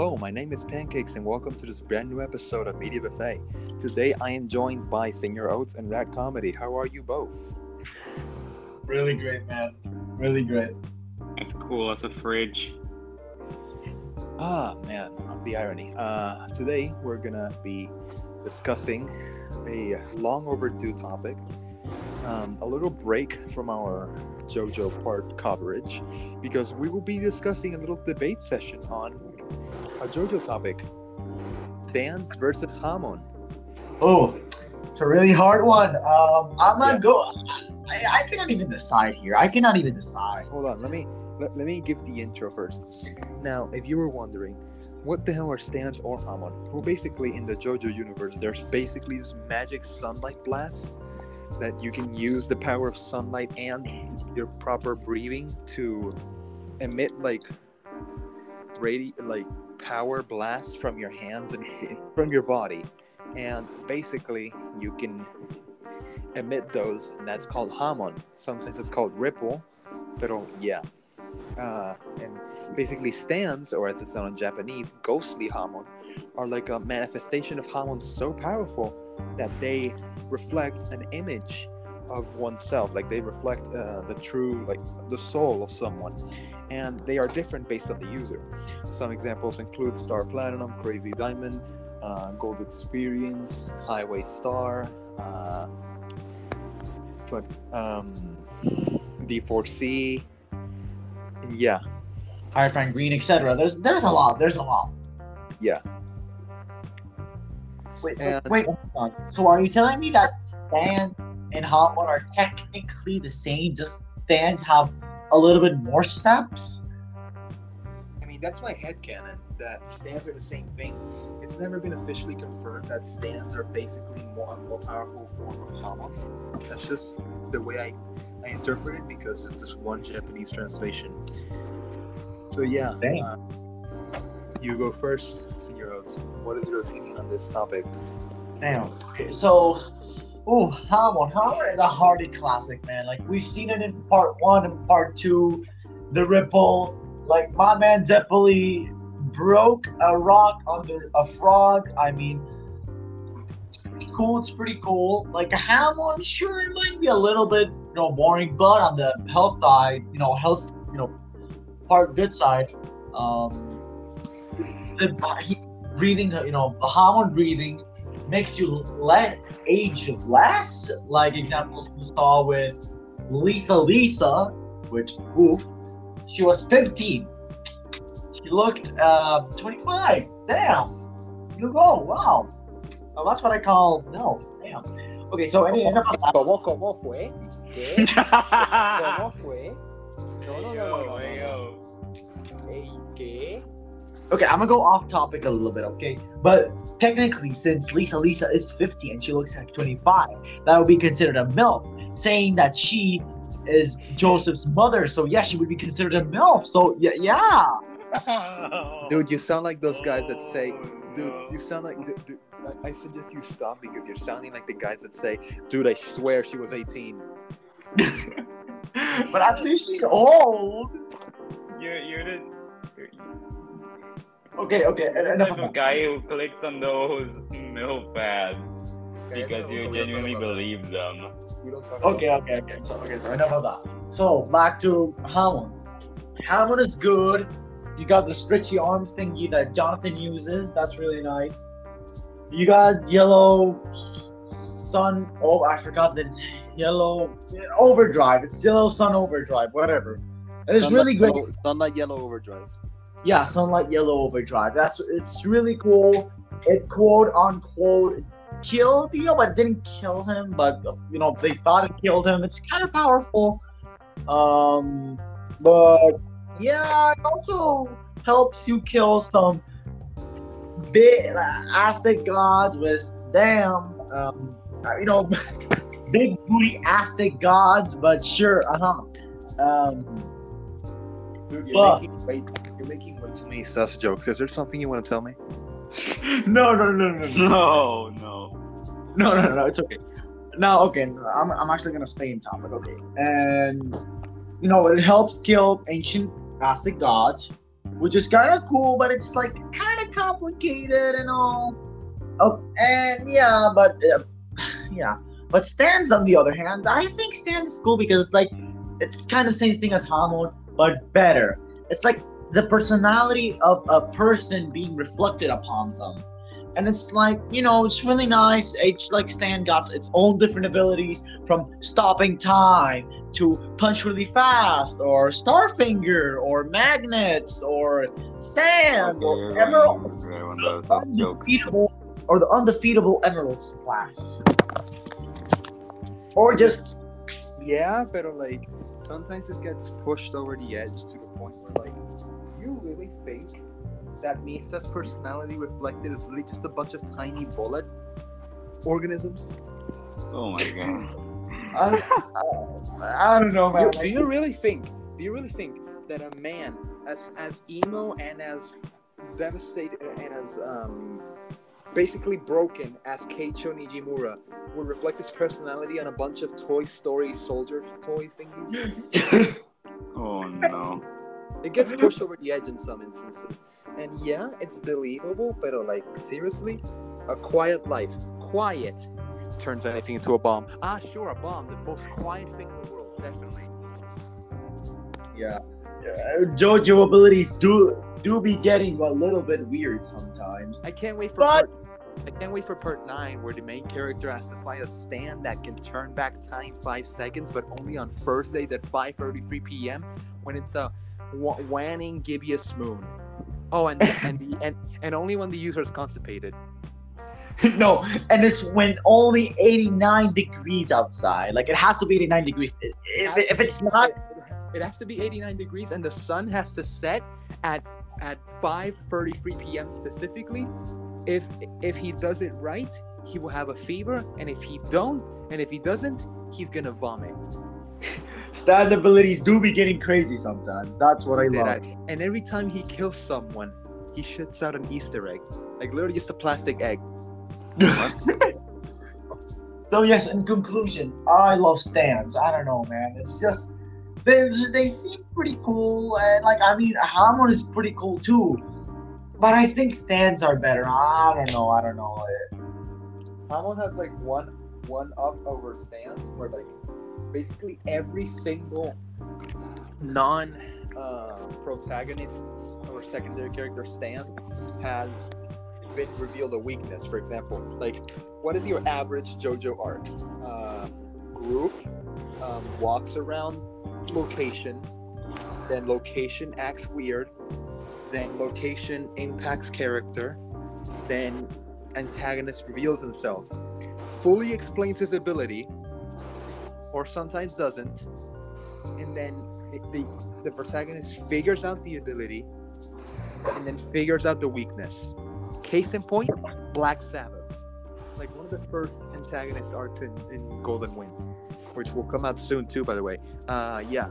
Hello, my name is Pancakes, and welcome to this brand new episode of Media Buffet. Today, I am joined by Senior Oats and Rat Comedy. How are you both? Really great, man. Really great. That's cool. That's a fridge. Ah, man, the irony. Uh, today, we're gonna be discussing a long overdue topic, um, a little break from our JoJo part coverage, because we will be discussing a little debate session on a JoJo topic Stans versus Hamon. Oh, it's a really hard one. Um, I'm not Yeah. go. I, I cannot even decide here. I cannot even decide. Hold on, let me let, let me give the intro first. Now, if you were wondering, what the hell are Stans or Hamon? Well, basically, in the JoJo universe, there's basically this magic sunlight blasts that you can use the power of sunlight and your proper breathing to emit like radi like power blasts from your hands and from your body, and basically you can emit those, and that's called Hamon. Sometimes it's called Ripple, pero yeah. Uh, and basically stands, or as it's known in Japanese, ghostly Hamon, are like a manifestation of Hamon so powerful that they reflect an image of oneself. Like they reflect uh, the true, like the soul of someone. And they are different based on the user. Some examples include Star Platinum, Crazy Diamond, uh, Gold Experience, Highway Star, uh, but um, D4C, yeah, High Frank Green, etc. There's there's a lot. There's a lot. yeah. Wait, And- wait, wait. hold on. So are you telling me that Stan and Hamon are technically the same? Just Stans have a little bit more steps. I mean, that's my head headcanon that stands are the same thing. It's never been officially confirmed that stands are basically more a more powerful form of Hamon. That's just the way I, I interpret it because of this one Japanese translation. So yeah, uh, you go first, Senior Oats. What is your opinion on this topic? Damn. Okay, so, oh, Hamon. Hamon is a hardy classic, man. Like we've seen it in part one and part two. The ripple, like my man Zeppeli broke a rock under a frog. I mean, it's pretty cool. It's pretty cool. Like Hamon, sure, it might be a little bit, you know, boring, but on the health side, you know, health, you know, part good side, um, the he, breathing, you know, the Hamon breathing makes you let age less. Like examples we saw with Lisa Lisa, which oof, she was 15. She looked uh, 25. Damn. You go. Wow. Well, that's what I call no. Damn. Okay, so any enough of that. ¿Cómo, cómo fue? ¿Qué? ¿Cómo fue? No, no, no, no, no, no, no. Yo, Hey, ¿qué? Okay, I'm gonna go off topic a little bit, okay? But technically, since Lisa Lisa is 50 and she looks like 25, that would be considered a MILF, saying that she is Joseph's mother. So yeah, she would be considered a MILF. So yeah, yeah. Dude, you sound like those guys that say, Oh, dude, you sound like, dude, dude, I, I suggest you stop because you're sounding like the guys that say, dude, I swear she was 18. but at least she's old. You're, you're the, you're, Okay, okay. Enough the of guy who clicks on those milk pads Okay, because no, you genuinely believe them. that. We Okay, okay, okay. So okay, so enough of that. So back to Hamon. Hamon is good. You got the stretchy arm thingy that Jonathan uses. That's really nice. You got yellow sun. Oh, I forgot the yellow overdrive. It's yellow sun overdrive. Whatever. And it's Sunlight really great. Yellow, Sunlight Yellow Overdrive. Yeah, sunlight yellow overdrive. That's it's really cool. It quote unquote killed Dio, but didn't kill him. But you know they thought it killed him. It's kind of powerful. Um, but yeah, it also helps you kill some big Aztec gods with damn, um, you know, big booty Aztec gods. But sure, uh huh. Um, Dude, you're But- making, you're making way too many sus jokes. Is there something you want to tell me? no, no, no, no, no. No, no. No, no, no, it's okay. No, okay, no, I'm, I'm actually gonna stay in topic, okay. And you know, it helps kill ancient Aztec gods, which is kind of cool, but it's like kind of complicated and all. Oh, and yeah, but if, yeah, but Stans on the other hand, I think Stans is cool because it's like it's kind of the same thing as Hamon, but better. It's like the personality of a person being reflected upon them. And it's like, you know, it's really nice. Each like Stan got its own different abilities from stopping time to punch really fast or Starfinger or magnets or sand or emerald Okay, one of those that's jokes. undefeatable or the undefeatable emerald splash. Or just Yeah, but like sometimes it gets pushed over the edge to the point where like, do you really think that Mista's personality reflected is really just a bunch of tiny bullet organisms? Oh my god. I, I, I don't know, man. Do, do you really think? Do you really think that a man as as emo and as devastated and as um basically broken as Keicho Nijimura would reflect his personality on a bunch of Toy Story soldier toy thingies? Oh no. It gets pushed over the edge in some instances. And yeah, it's believable, but uh, like seriously, a quiet life, quiet, turns anything into a bomb. Ah, sure, a bomb, the most quiet thing in the world, definitely. yeah. Uh, JoJo abilities do do be getting a little bit weird sometimes. I can't wait for But- part. I can't wait for part nine, where the main character has to find a stand that can turn back time five seconds, but only on Thursdays at 5:33 p.m. when it's a wa- wanning gibbous moon. Oh, and and, the, and and only when the user is constipated. no, and it's when only 89 degrees outside. Like it has to be 89 degrees. If, if it's not, it has to be 89 degrees, and the sun has to set at at 5:33 p.m. specifically. If if he does it right, he will have a fever, and if he don't, and if he doesn't, he's gonna vomit. stand abilities do be getting crazy sometimes. That's what I Did love. I- And every time he kills someone, he shits out an Easter egg, like literally just a plastic egg. So yes, in conclusion, I love stands. I don't know, man. It's just they they seem pretty cool, and like I mean, Hamon is pretty cool too. But I think stands are better. I don't know. I don't know. Hamon has like one one up over stands where like basically every single non uh, protagonist or secondary character stand has been revealed a weakness. For example, like what is your average JoJo arc? Uh, group um, walks around location, then location acts weird, then location impacts character, then antagonist reveals himself, fully explains his ability, or sometimes doesn't, and then the the protagonist figures out the ability, and then figures out the weakness. Case in point, Black Sabbath, like one of the first antagonist arcs in, in Golden Wind, which will come out soon too, by the way. Uh, yeah,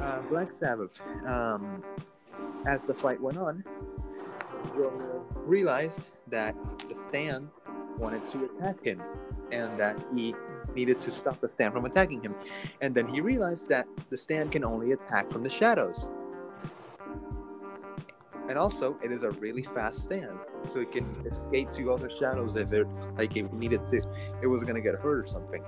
uh, Black Sabbath. Um, as the fight went on, realized that the stand wanted to attack him and that he needed to stop the stand from attacking him. And then he realized that the stand can only attack from the shadows. And also, it is a really fast stand, so it can escape to other shadows if it like it needed to. It was gonna get hurt or something.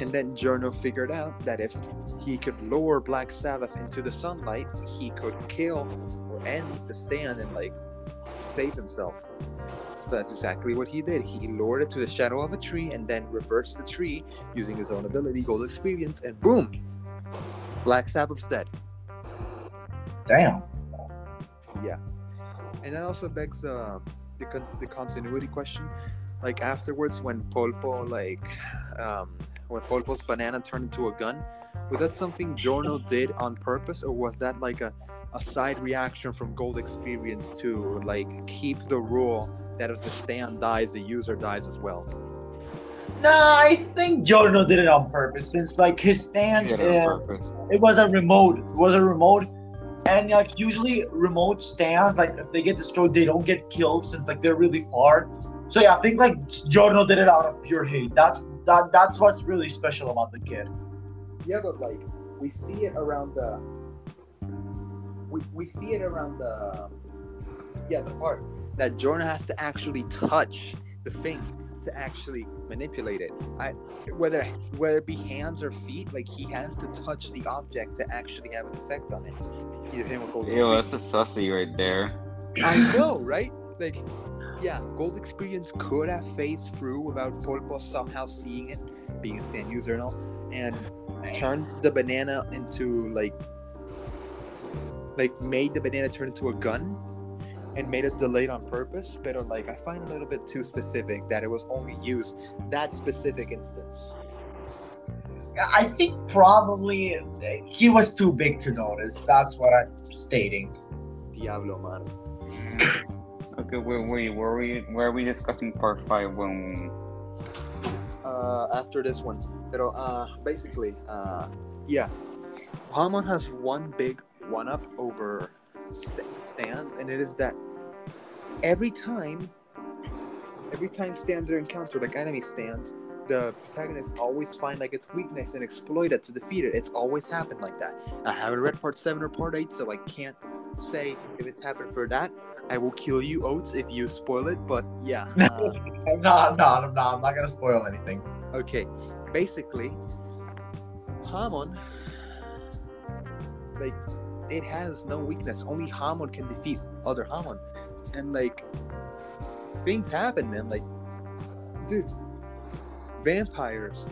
And then Giorno figured out that if he could lower Black Sabbath into the sunlight, he could kill or end the stand and like save himself. So that's exactly what he did. He lowered it to the shadow of a tree and then reversed the tree using his own ability, Gold Experience, and boom! Black Sabbath's dead. Damn. Yeah. And that also begs uh, the, con- the continuity question. Like afterwards, when Polpo, like, um, when Polpo's banana turned into a gun, was that something Giorno did on purpose, or was that like a, a side reaction from Gold Experience to like keep the rule that if the stand dies, the user dies as well? Nah, I think Giorno did it on purpose since like his stand, Yeah, on uh, it was a remote. It was a remote, and like usually remote stands, like if they get destroyed, they don't get killed since like they're really far. So yeah, I think like Giorno did it out of pure hate. That's that. That's what's really special about the kid. Yeah, but like we see it around the we, we see it around the yeah, the part that Jordan has to actually touch the thing to actually manipulate it. I whether whether it be hands or feet, like he has to touch the object to actually have an effect on it. You know what Golden that's a sussy right there. I know, right? Like, yeah, Gold Experience could have phased through without Polpo somehow seeing it, being a stand user and all, and turned the banana into like, like made the banana turn into a gun, and made it delayed on purpose. But like, I find a little bit too specific that it was only used that specific instance. I think probably he was too big to notice. That's what I'm stating. Diablo, man. Okay, wait, wait, were we were we discussing part five when uh, after this one. Pero uh, basically, uh, yeah, Hamon has one big one up over st- stands, and it is that every time, every time stands are encountered, like enemy stands, the protagonist always find like its weakness and exploit it to defeat it. It's always happened like that. I haven't read part seven or part eight, so I can't say if it's happened for that. I will kill you, Oats, if you spoil it. But yeah. uh, I'm not, I'm not, I'm not, I'm not gonna spoil anything. Okay, basically, Hamon, like, it has no weakness. Only Hamon can defeat other Hamon, and like, things happen, man. Like, dude, vampires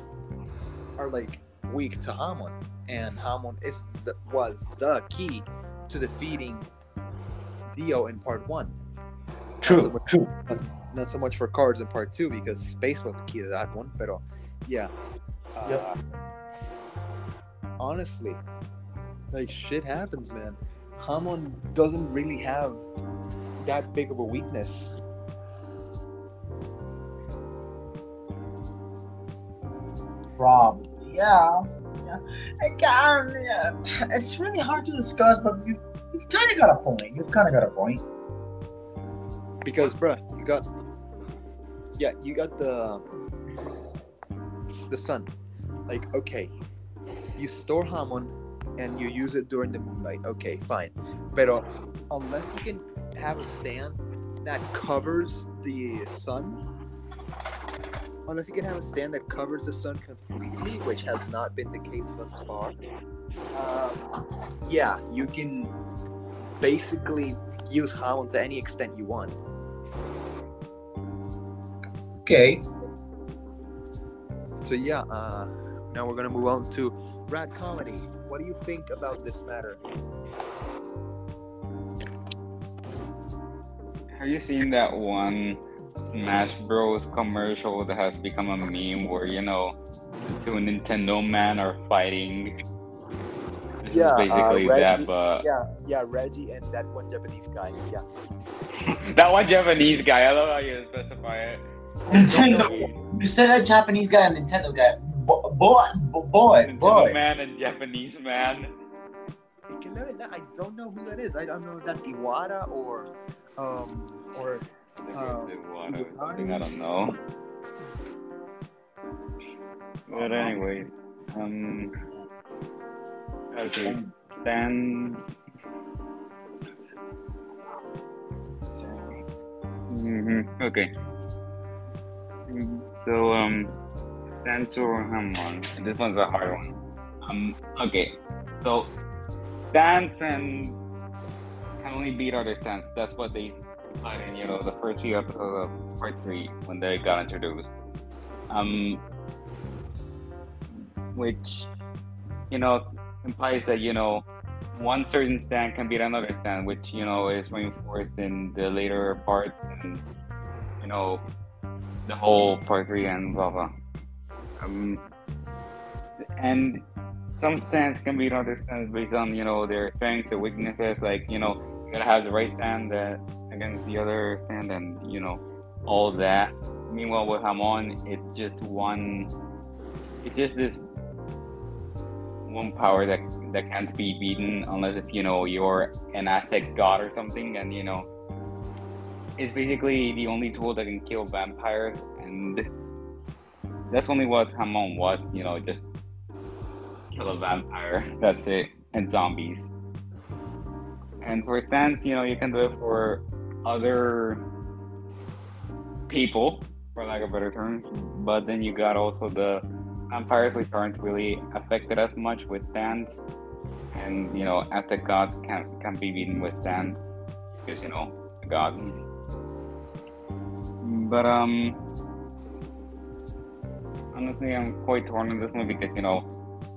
are like weak to Hamon, and Hamon is the, was the key to defeating Dio in part one. True, true. Not, not so much for Kars in part two because space was the key to that one, but yeah. Uh, Yep. Honestly, like shit happens, man. Hamon doesn't really have that big of a weakness. Probably, yeah, yeah. I can, um, yeah. It's really hard to discuss, but you, you've kind of got a point. You've kind of got a point. Because, bruh, you got, yeah, you got the the sun. Like, okay, you store Hamon and you use it during the moonlight. Okay, fine. But unless you can have a stand that covers the sun, unless you can have a stand that covers the sun completely, which has not been the case thus far, um, yeah, you can basically use Hamon to any extent you want. Okay. So yeah, uh, now we're gonna move on to Rat Comedy. What do you think about this matter? Have you seen that one Smash Bros commercial that has become a meme where you know two Nintendo man are fighting? This Yeah, uh, basically Reggie- that, but Yeah, yeah, Reggie and that one Japanese guy. Yeah, that one Japanese guy. I love how you specify it. Nintendo. You said a Japanese guy, a Nintendo guy. Bo- boy, boy, boy. man and Japanese man. I can learn that. I don't know who that is. I don't know if that's Iwata or, um, or I think Uh, Iwata I don't know. But anyway, um, okay, then. hmm Okay. Mm, So um, Dance or Hamon. This one's a hard one. Um. Okay. So dance and can only beat other stands. That's what they said in you know the first few episodes of part three when they got introduced. Um, which you know implies that you know one certain stand can beat another stand, which you know is reinforced in the later parts and you know the whole part three and blah blah. Um, and some stands can be other stands based on you know their strengths or weaknesses. Like you know you gotta have the right stand that against the other stand, and you know all that. Meanwhile, with Hamon, it's just one. It's just this one power that that can't be beaten unless if you know you're an Aztec god or something, and you know it's basically the only tool that can kill vampires, and that's only what Hamon was. You know, just kill a vampire. That's it, and zombies. And for stands, you know, you can do it for other people, for lack of better terms. But then you got also the vampires which aren't really affected as much with stands, and you know, the gods can can be beaten with stands because you know, the god. But um, honestly, I'm quite torn on this one because you know,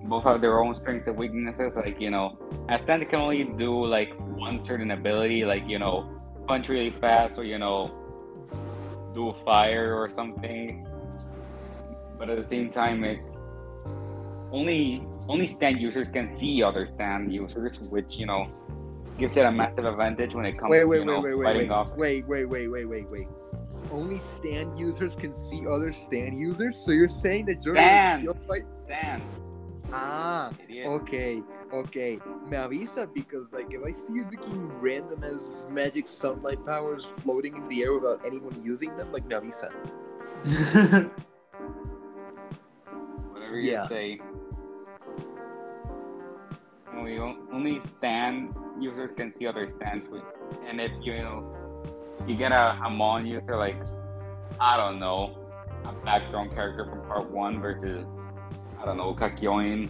both have their own strengths and weaknesses. Like you know, a stand can only do like one certain ability, like you know, punch really fast or you know, do fire or something. But at the same time, it only only stand users can see other stand users, which you know gives it a massive advantage when it comes Wait, to wait, you know, wait, wait, wait, fighting wait, off. wait, wait, wait, wait, wait, wait. Only stand users can see other stand users. So you're saying that Jordan Stand. is fight? Stand, Ah, idiot. okay, okay. Me avisa because like if I see you looking random as magic sunlight powers floating in the air without anyone using them, like me avisa. Whatever you Yeah. say. Only only stand users can see other stands with, and if you know you get a Hamon user like I don't know a background character from part one versus I don't know Kakyoin,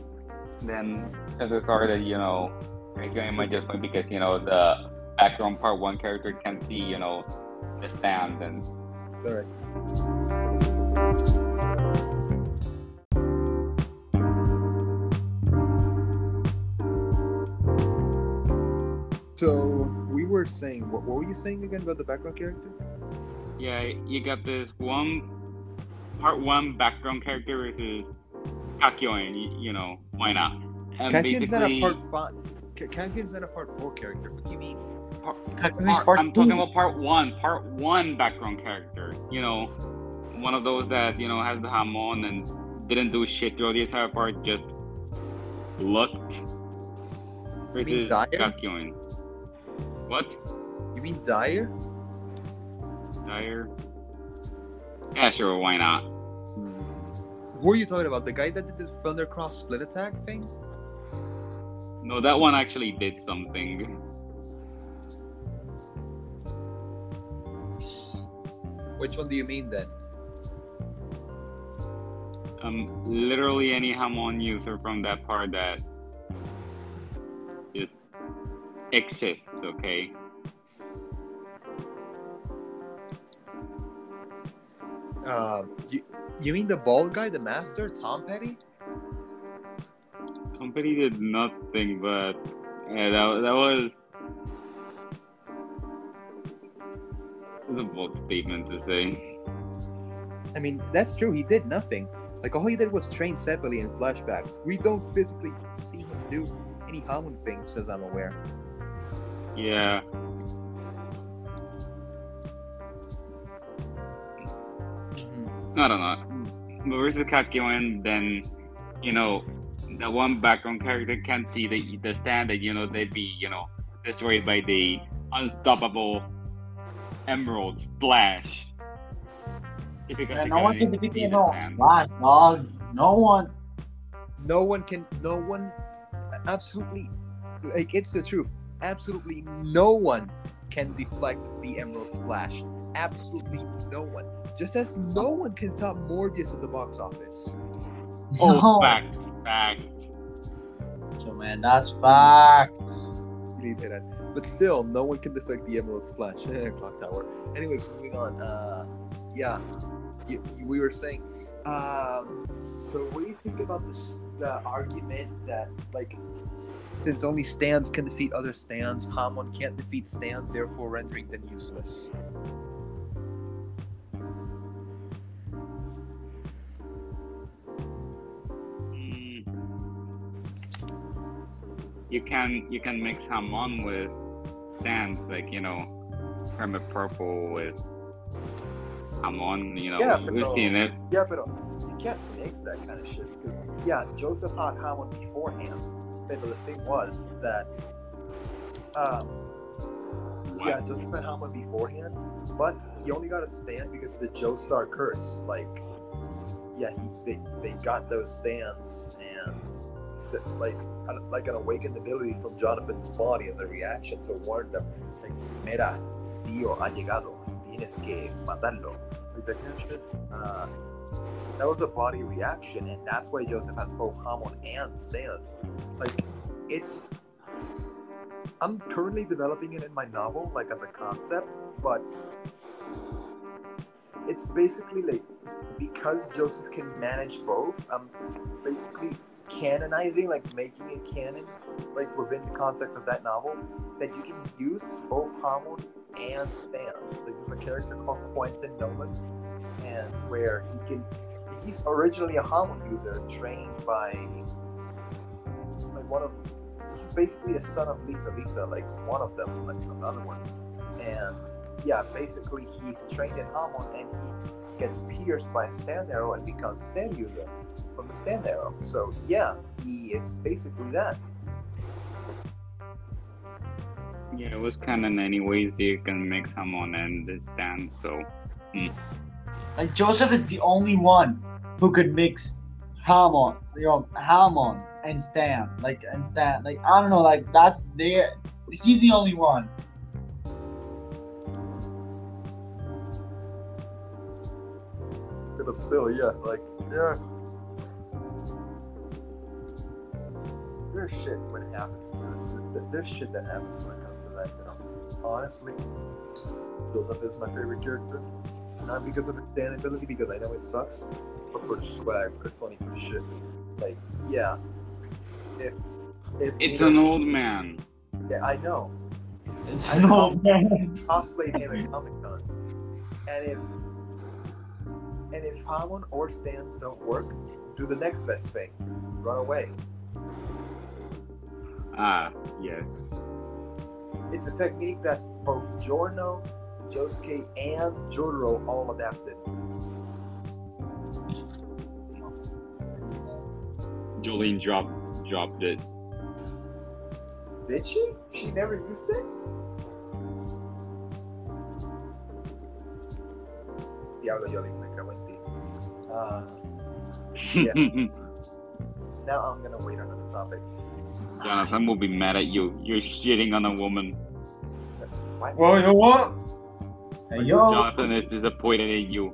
then chances are that you know Kakyoin might just win because you know the background part one character can see you know the stand and All right. Were saying, what, what were you saying again about the background character? Yeah, you got this one part one background character versus Kakyoin. You, you know why not? And Kakyoin's not a part five. Ka- Kakyoin's not a part four character. What do you mean? Kakyoin's part- part I'm talking about part one. Part one background character. You know, one of those that you know has the Hamon and didn't do shit throughout the entire part. Just looked. You mean Versus Dyer? Kakyoin. What? You mean Dyer? Dyer? Yeah, sure. Why not? Who are you talking about? The guy that did the Thundercross split attack thing? No, that one actually did something. Which one do you mean then? um, literally any Hamon user from that part that exists, okay? Uh, you, you mean the bald guy, the master, Tom Petty? Tom Petty did nothing, but yeah, that, that was was a bold statement to say. I mean, that's true. He did nothing. Like all he did was train separately in flashbacks. We don't physically see him do any Hamon things, as I'm aware. Yeah, I don't know. But versus Kakyoin, then you know the one background character can't see the the stand that you know they'd be you know destroyed by the unstoppable emerald splash. Yeah, no one can defeat see the the Emerald. Splash, dog. No one. No one can. No one. Absolutely. Like it's the truth. Absolutely no one can deflect the Emerald Splash. Absolutely no one. Just as no one can top Morbius at the box office. Oh, no. fact, fact. So man, that's facts. You need to hit it. But still, no one can deflect the Emerald Splash. Clock Tower. Anyways, moving on. Uh, yeah, you, you- we were saying. Um, so, what do you think about this? The argument that like, since only stands can defeat other stands, Hamon can't defeat stands, therefore rendering them useless. Mm. You can you can mix Hamon with stands like you know Hermit Purple with Hamon. You know Yeah, we've no. seen it. Yeah, but you can't mix that kind of shit because yeah, Joseph had Hamon beforehand. But the thing was that um, yeah, Joseph had Hamon beforehand, but he only got a stand because of the Joestar curse. Like, yeah, he they, they got those stands and the, like an- like an awakened ability from Jonathan's body as a reaction to warn them. Like, mira, tío ha llegado. Tienes que matarlo. Like that kind of shit. Uh, that was a body reaction, and that's why Joseph has both Hamon and stands. Like, it's. I'm currently developing it in my novel, like as a concept, but it's basically like because Joseph can manage both. I'm basically canonizing, like making it canon, like within the context of that novel, that you can use both Hamon and Stan. So there's a character called Quentin Nolan, where he can. He's originally a Hamon user, trained by like one of. He's basically a son of Lisa Lisa, like one of them, like another one, and yeah, basically he's trained in Hamon and he gets pierced by a stand arrow and becomes a stand user from the stand arrow. So yeah, he is basically that. Yeah, it was kind canon anyways. You can mix Hamon and the stand, so hmm. Like Joseph is the only one who could mix Hamon, you know, Hamon and Stan, like and Stan, like I don't know, like that's there. He's the only one. But still, yeah, like yeah. There's shit when it happens. To, this. there's shit that happens when it comes to that. You know, honestly, Joseph is my favorite character. Not because of its stand ability, because I know it sucks, but for the swag, for the funny, for the shit. Like, yeah. If if it's either- an old man. yeah, I know. It's I an know. old man. cosplayed him at Comic Con. And if and if Hamon or stands don't work, do the next best thing. Run away. Ah, yes. It's a technique that both Giorno, Josuke, and Jotaro all adapted. Jolyne dropped dropped it. Did she? She never used it? Diablo Yoli, me cago en ti. Uh, Yeah. now I'm gonna wait on another topic. Jonathan will be mad at you. You're shitting on a woman. What? Whoa, yo, what? Hey, yo. Jonathan is disappointed in you.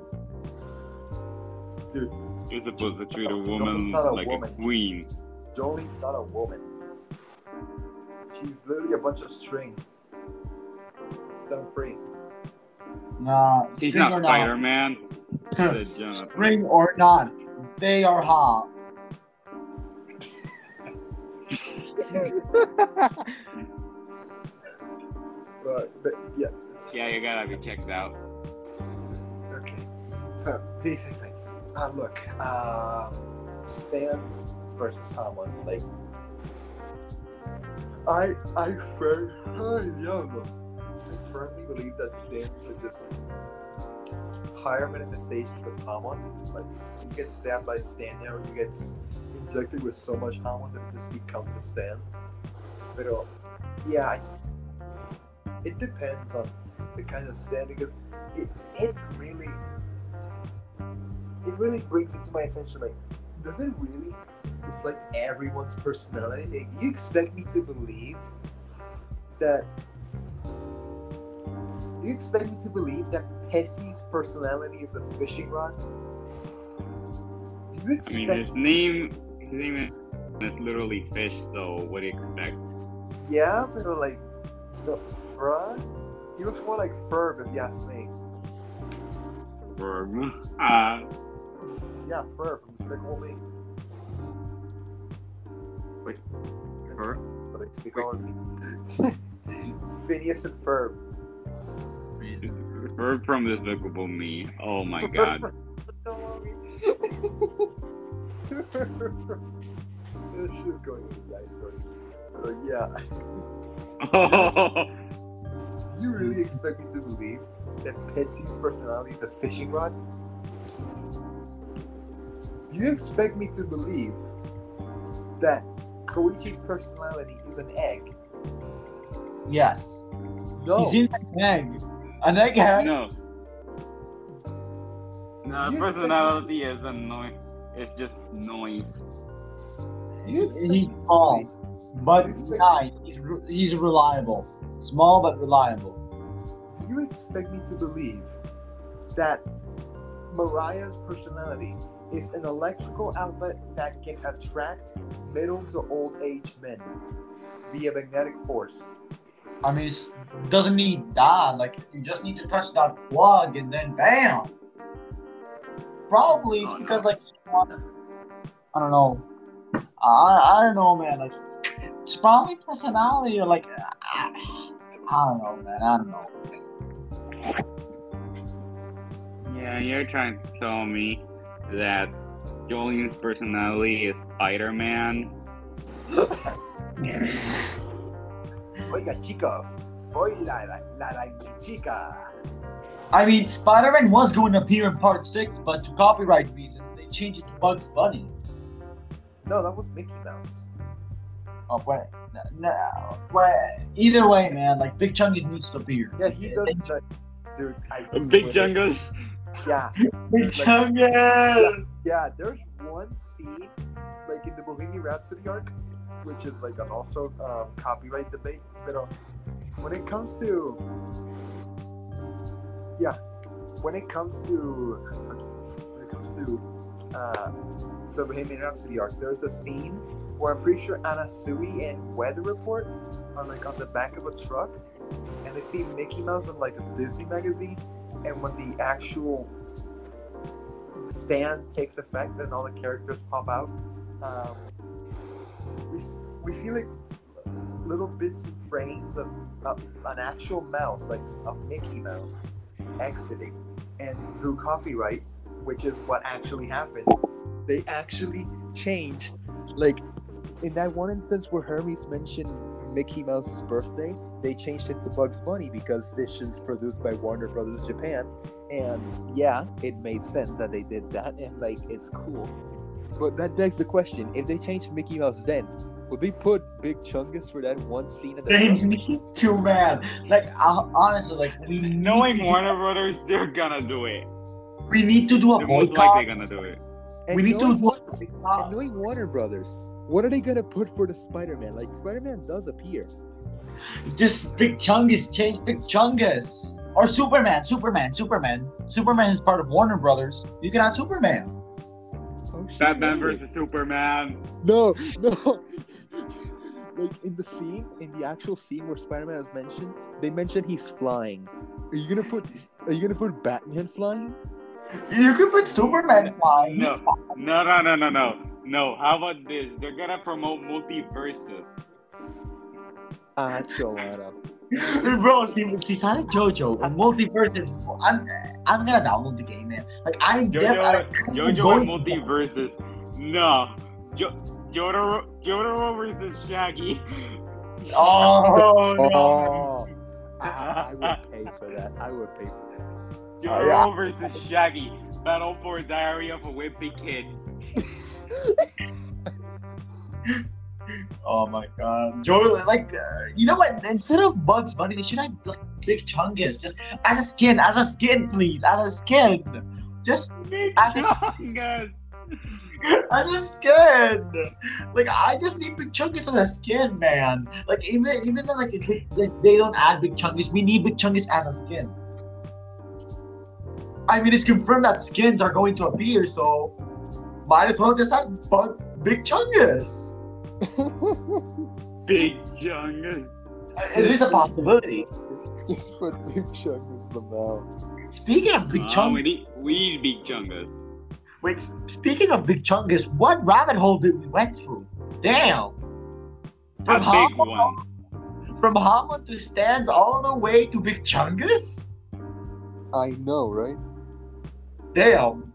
Dude. You're supposed to treat a woman a like woman. a queen. Jolyne's not a woman. She's literally a bunch of string. Stone free. Nah, He's not or Spider Man. Said String or not, they are hot. But, but yeah. Yeah, you gotta be checked out. Okay. Uh, basically, uh, look, um, Stans versus Hamon. Like, I, I firm, I, firmly believe that Stans are just higher manifestations of Hamon. Like, you get stabbed by Stan arrow, you get injected with so much Hamon that it just becomes a stand. But, uh, yeah, I just, it depends on the kind of stand because it, it really it really brings it to my attention like does it really reflect everyone's personality like, do you expect me to believe that you expect me to believe that Pesci's personality is a fishing rod do you expect I mean, his name, his name is literally fish. So what do you expect? yeah but like the bruh he looks more like Ferb if you ask me For uh, yeah Ferb from Despicable Me Wait, for But they speak all of me. Phineas and Ferb. for from Despicable Me. Oh my god. this shit going into the iceberg. But yeah, do you really expect me to believe that Pesci's personality is a fishing rod? Do you expect me to believe that Koichi's personality is an egg? Yes. No. He seems like an egg. An egghead. no. No, You personality is annoying. It's just noise. Do you expect He's me to small, believe- but nice. He's, re- he's reliable. Small but reliable. Do you expect me to believe that Mariah's personality is an electrical outlet that can attract middle to old age men via magnetic force? I mean, it doesn't need that. Like, you just need to touch that plug and then bam. Probably it's Oh, no. because, like, I don't know. I, I don't know, man. Like, it's probably personality or, like, I, I don't know, man. I don't know. Yeah, you're trying to tell me that Julian's personality is Spider-Man. Oiga, chicos, soy la, la, la, la chica. I mean, Spider Man was going to appear in part six, but to copyright reasons, they changed it to Bugs Bunny. No, that was Mickey Mouse. Oh, wait. No, no, wait. Either way, man, like, Big Chungus needs to appear. Yeah, he does that. Dude, I Big swear. Chungus. Yeah, Big Chungus! yeah. There's one scene, like in the Bohemian Rhapsody arc, which is like an also um, copyright debate. But uh, when it comes to, yeah, when it comes to, when it comes to uh, the Bohemian Rhapsody arc, there's a scene where I'm pretty sure Anna Sui and Weather Report are like on the back of a truck, and they see Mickey Mouse in like a Disney magazine, and when the actual stand takes effect and all the characters pop out, um, we, we see like little bits and frames of, of an actual mouse, like a Mickey Mouse, exiting, and through copyright, which is what actually happened, they actually changed, like in that one instance where Hermes mentioned Mickey Mouse's birthday, they changed it to Bugs Bunny because this is produced by Warner Brothers Japan. And yeah, it made sense that they did that, and like it's cool. But that begs the question: if they changed Mickey Mouse, then would they put Big Chungus for that one scene at the They front? need to, man. Like, uh, honestly, like, we Knowing Warner Brothers, they're gonna do it. we need to do a They're most boycott. likely gonna do it. And We need to do a and boycott. knowing Warner Brothers, what are they gonna put for the Spider-Man? Like Spider-Man does appear. Just Big Chungus, change Big Chungus. Or Superman, Superman, Superman. Superman is part of Warner Brothers. You can have Superman. Oh shit! Batman really? versus Superman. No, no. like in the scene, in the actual scene where Spider-Man is mentioned, they mention he's flying. Are you gonna put? Are you gonna put Batman flying? You could put Superman flying. No, no, no, no, no, no. No, how about this? They're gonna promote MultiVersus. Ah, Cholada. Bro, see, see, Sonic JoJo and MultiVersus. I'm, I'm gonna download the game, man. Like I'm, def- Jojo, like, I'm Jojo going- and MultiVersus. No. Jo- Jotaro, Jotaro versus Shaggy. Oh no! Oh, I, I would pay for that. I would pay for that. Jotaro versus Shaggy. Battle for Diary of a Wimpy Kid. Oh my god, Jojo! Like, uh, you know what? Instead of Bugs Bunny, they should have like Big Chungus, just as a skin, as a skin, please, as a skin, just Big think- Chungus. as a skin. Like, I just need Big Chungus as a skin, man. Like, even even though like, they, like they don't add Big Chungus, we need Big Chungus as a skin. I mean, it's confirmed that skins are going to appear, so might as well just add Bug- Big Chungus. Big Chungus. It is a possibility. Just put Big Chungus the mouth. Speaking of Big Uh, Chungus, we need, we need Big Chungus. wait. Speaking of Big Chungus, what rabbit hole did we went through? Damn. A From big Hamon, one. from Hamon to stands all the way to Big Chungus. I know, right? Damn.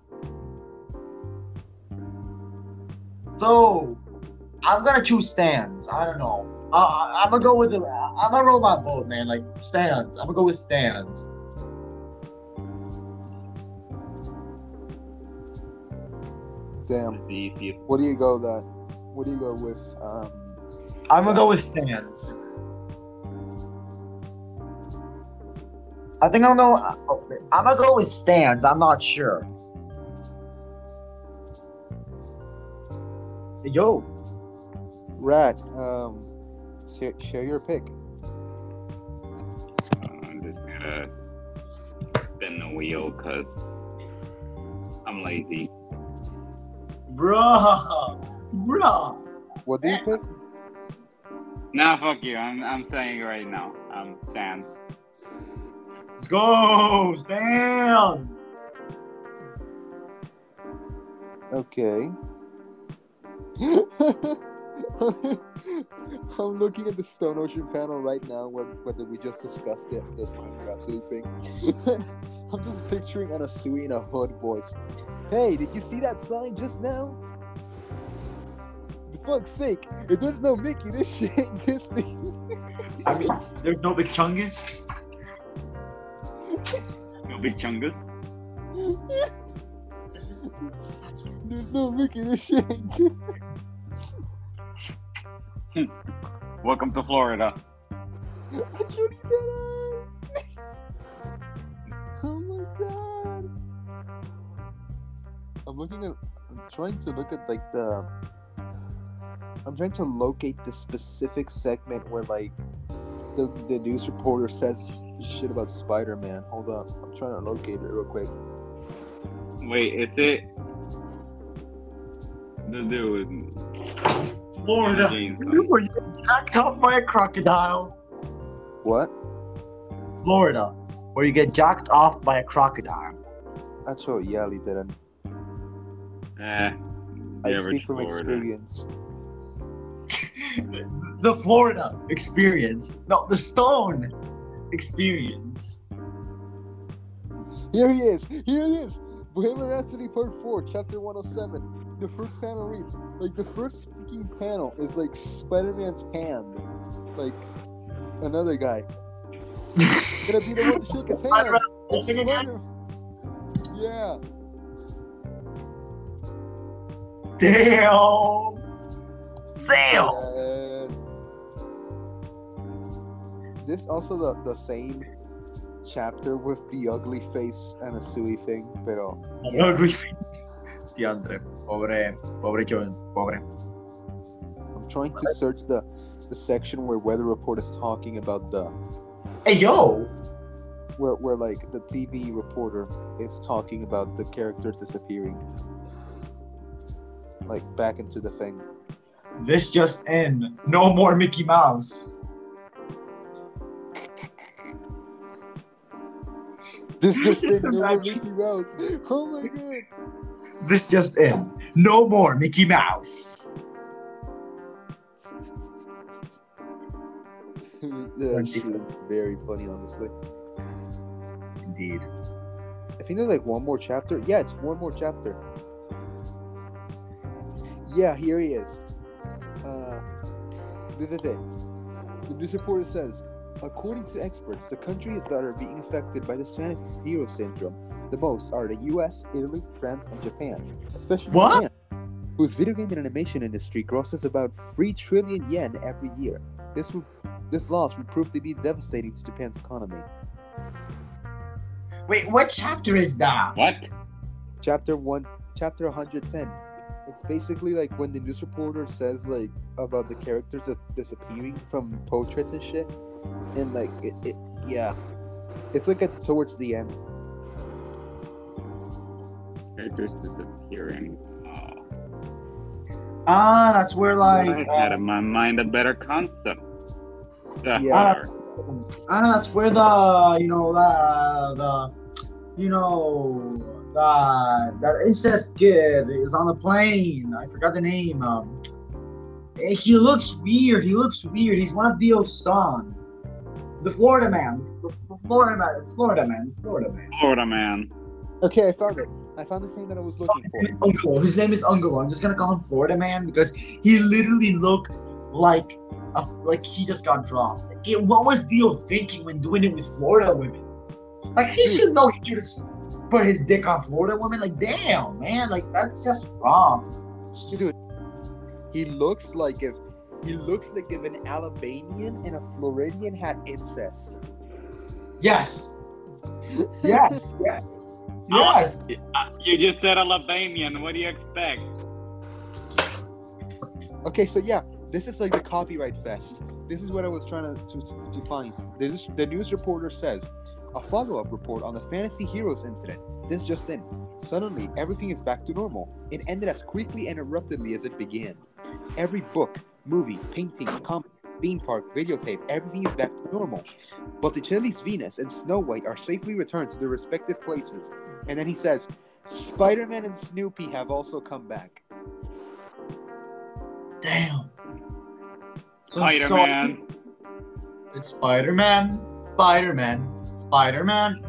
So, I'm gonna choose stands. I don't know. Uh, I'm gonna go with the. I'm gonna roll my boat, man. Like stands. I'm gonna go with stands. Damn. It's. What do you go that? What do you go with? Um, I'm gonna go with stands. I think I'll know. I'm gonna go with stands. I'm not sure. Yo, Rat. Um, share, share your pick. I'm just gonna spin the wheel because I'm lazy. Bruh. Bruh. What do you pick? Nah, fuck you. I'm I'm saying it right now. I'm stands. Let's go. Stand. Okay. I'm looking at the Stone Ocean panel right now, where, whether we just discussed it, this Bohemian Rhapsody thing. I'm just picturing Anasui in a hood voice. Hey, did you see that sign just now? For fuck's sake, if there's no Mickey, this shit ain't Disney. I mean, there's no big chungus. No big chungus. there's no Mickey, this shit ain't Disney. Welcome to Florida. Judy Denham! oh my god! I'm looking at. I'm trying to look at like the. I'm trying to locate the specific segment where like the the news reporter says shit about Spider-Man. Hold up, I'm trying to locate it real quick. Wait, is it the dude? Florida. James. You were jacked off by a crocodile. What? Florida, where you get jacked off by a crocodile. Actually, yeah, he didn't. Eh, I speak from Florida. experience. the Florida experience. No, the stone experience. Here he is. Here he is. Bohemian Rhapsody Part Four, Chapter One Hundred Seven. The first panel reads like the first freaking panel is like Spider-Man's hand, like another guy. Gonna be the one to shake his hand. It's Spider- Yeah. Damn. Damn. And this also the, the same chapter with the ugly face and a Sui thing, pero yeah, Diantre, pobre, pobre John, pobre. Trying to search the the section where Weather Report is talking about the Hey yo, where where like the TV reporter is talking about the characters disappearing, like back into the thing. this just in. No more Mickey Mouse. This just in, no more Mickey Mouse. Oh my god. This just in. No more Mickey Mouse. Yeah, actually, it's very funny, honestly. Indeed. I think there's like one more chapter. Yeah, it's one more chapter. Yeah, here he is. Uh, this is it. The news reporter says, according to experts, the countries that are being affected by the Spanish hero syndrome the most are the U.S., Italy, France, and Japan. Especially What? Japan, whose video game and animation industry grosses about three trillion yen every year. This would, this loss would prove to be devastating to Japan's economy. Wait, what chapter is that? What? chapter one chapter 110 it's basically like when the news reporter says like about the characters that disappearing from portraits and shit and like it, it yeah it's like at towards the end Characters disappearing. Oh, Ah, that's where like. I had in my mind a better concept. Ah, Yeah. whatever. Ah, that's where the you know the the you know the that incest kid is on the plane. I forgot the name. Um, eh, he looks weird. He looks weird. He's one of Dio's son. The Florida man. The, the Florida man. Florida man. Florida man. Florida man. okay i found it i found the thing that i was looking for His uncle. His name is Uncle. I'm just gonna call him Florida man because he literally looked like a, like he just got dropped. It, what was Dio thinking when doing it with Florida women? Like he should know he should put his dick on Florida women. Like damn, man, like that's just wrong. It's just Dude. he looks like if he looks like if an alabamian and a floridian had incest yes, yes, yes, yes. You just said Alabamian. What do you expect? Okay, so yeah, this is like the copyright fest. This is what I was trying to to, to find. The news, the news reporter says, A follow up report on the Fantasy Heroes incident. This just in. Suddenly, everything is back to normal. It ended as quickly and abruptly as it began. Every book, movie, painting, comic, theme park, videotape, everything is back to normal. Chili's Venus and Snow White are safely returned to their respective places. And then he says, Spider Man and Snoopy have also come back. Damn. So I'm Spider. Man. It's Spider Man. Spider Man. Spider Man.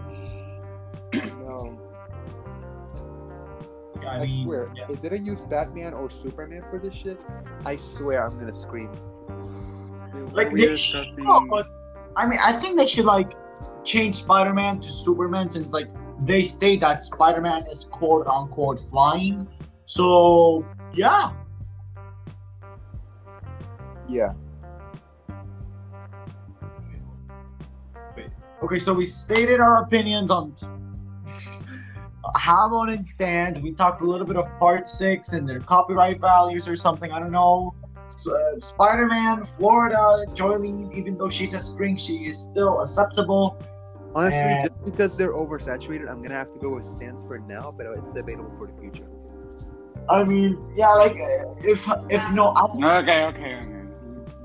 No, I I, mean, swear, yeah. if they didn't use Batman or Superman for this shit, I swear I'm gonna scream. like We they should, discussing- but I mean, I think they should like change Spider Man to Superman since like they state that Spider Man is quote unquote flying. So yeah, Yeah. Okay, so we stated our opinions on Hamon and Stand. We talked a little bit of Part 6 and their copyright values or something. I don't know. Uh, Spider Man, Florida, Jolyne, even though she's a string, she is still acceptable. Honestly, And- just because they're oversaturated, I'm gonna have to go with Stands for now, but it's debatable for the future. I mean, yeah, like, uh, if, if no, I, Okay, okay, okay.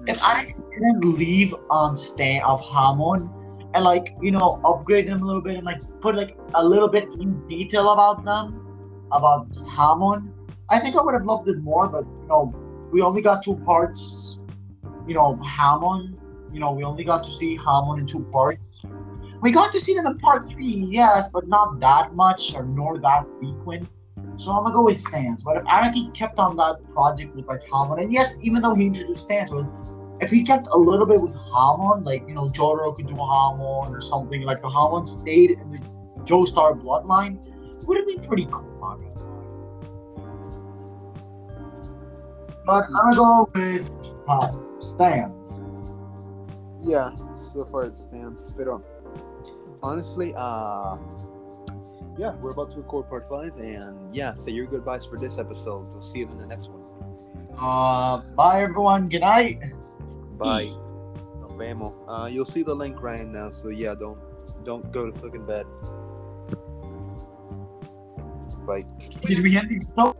if I didn't leave on Stan of Hamon and, like, you know, upgrade them a little bit and, like, put, like, a little bit in detail about them, about Hamon, I think I would have loved it more, but, you know, we only got two parts, you know, Hamon, you know, we only got to see Hamon in two parts. We got to see them in part three, yes, but not that much or nor that frequent. So I'm gonna go with Stands. But if Araki kept on that project with like Hamon, and yes, even though he introduced Stands, if he kept a little bit with Hamon, like you know, Jotaro could do Hamon or something, like the Hamon stayed in the Joestar bloodline, it would have been pretty cool. I mean. But I'm gonna go with uh, Stands. Yeah, so far it stands. But honestly, uh, yeah, we're about to record part five, and yeah, say your goodbyes for this episode. We'll see you in the next one. Uh, bye everyone. Good night. Bye. Nos vemos. Uh, you'll see the link right now, so yeah, don't don't go to fucking bed. Bye. Did we end the episode?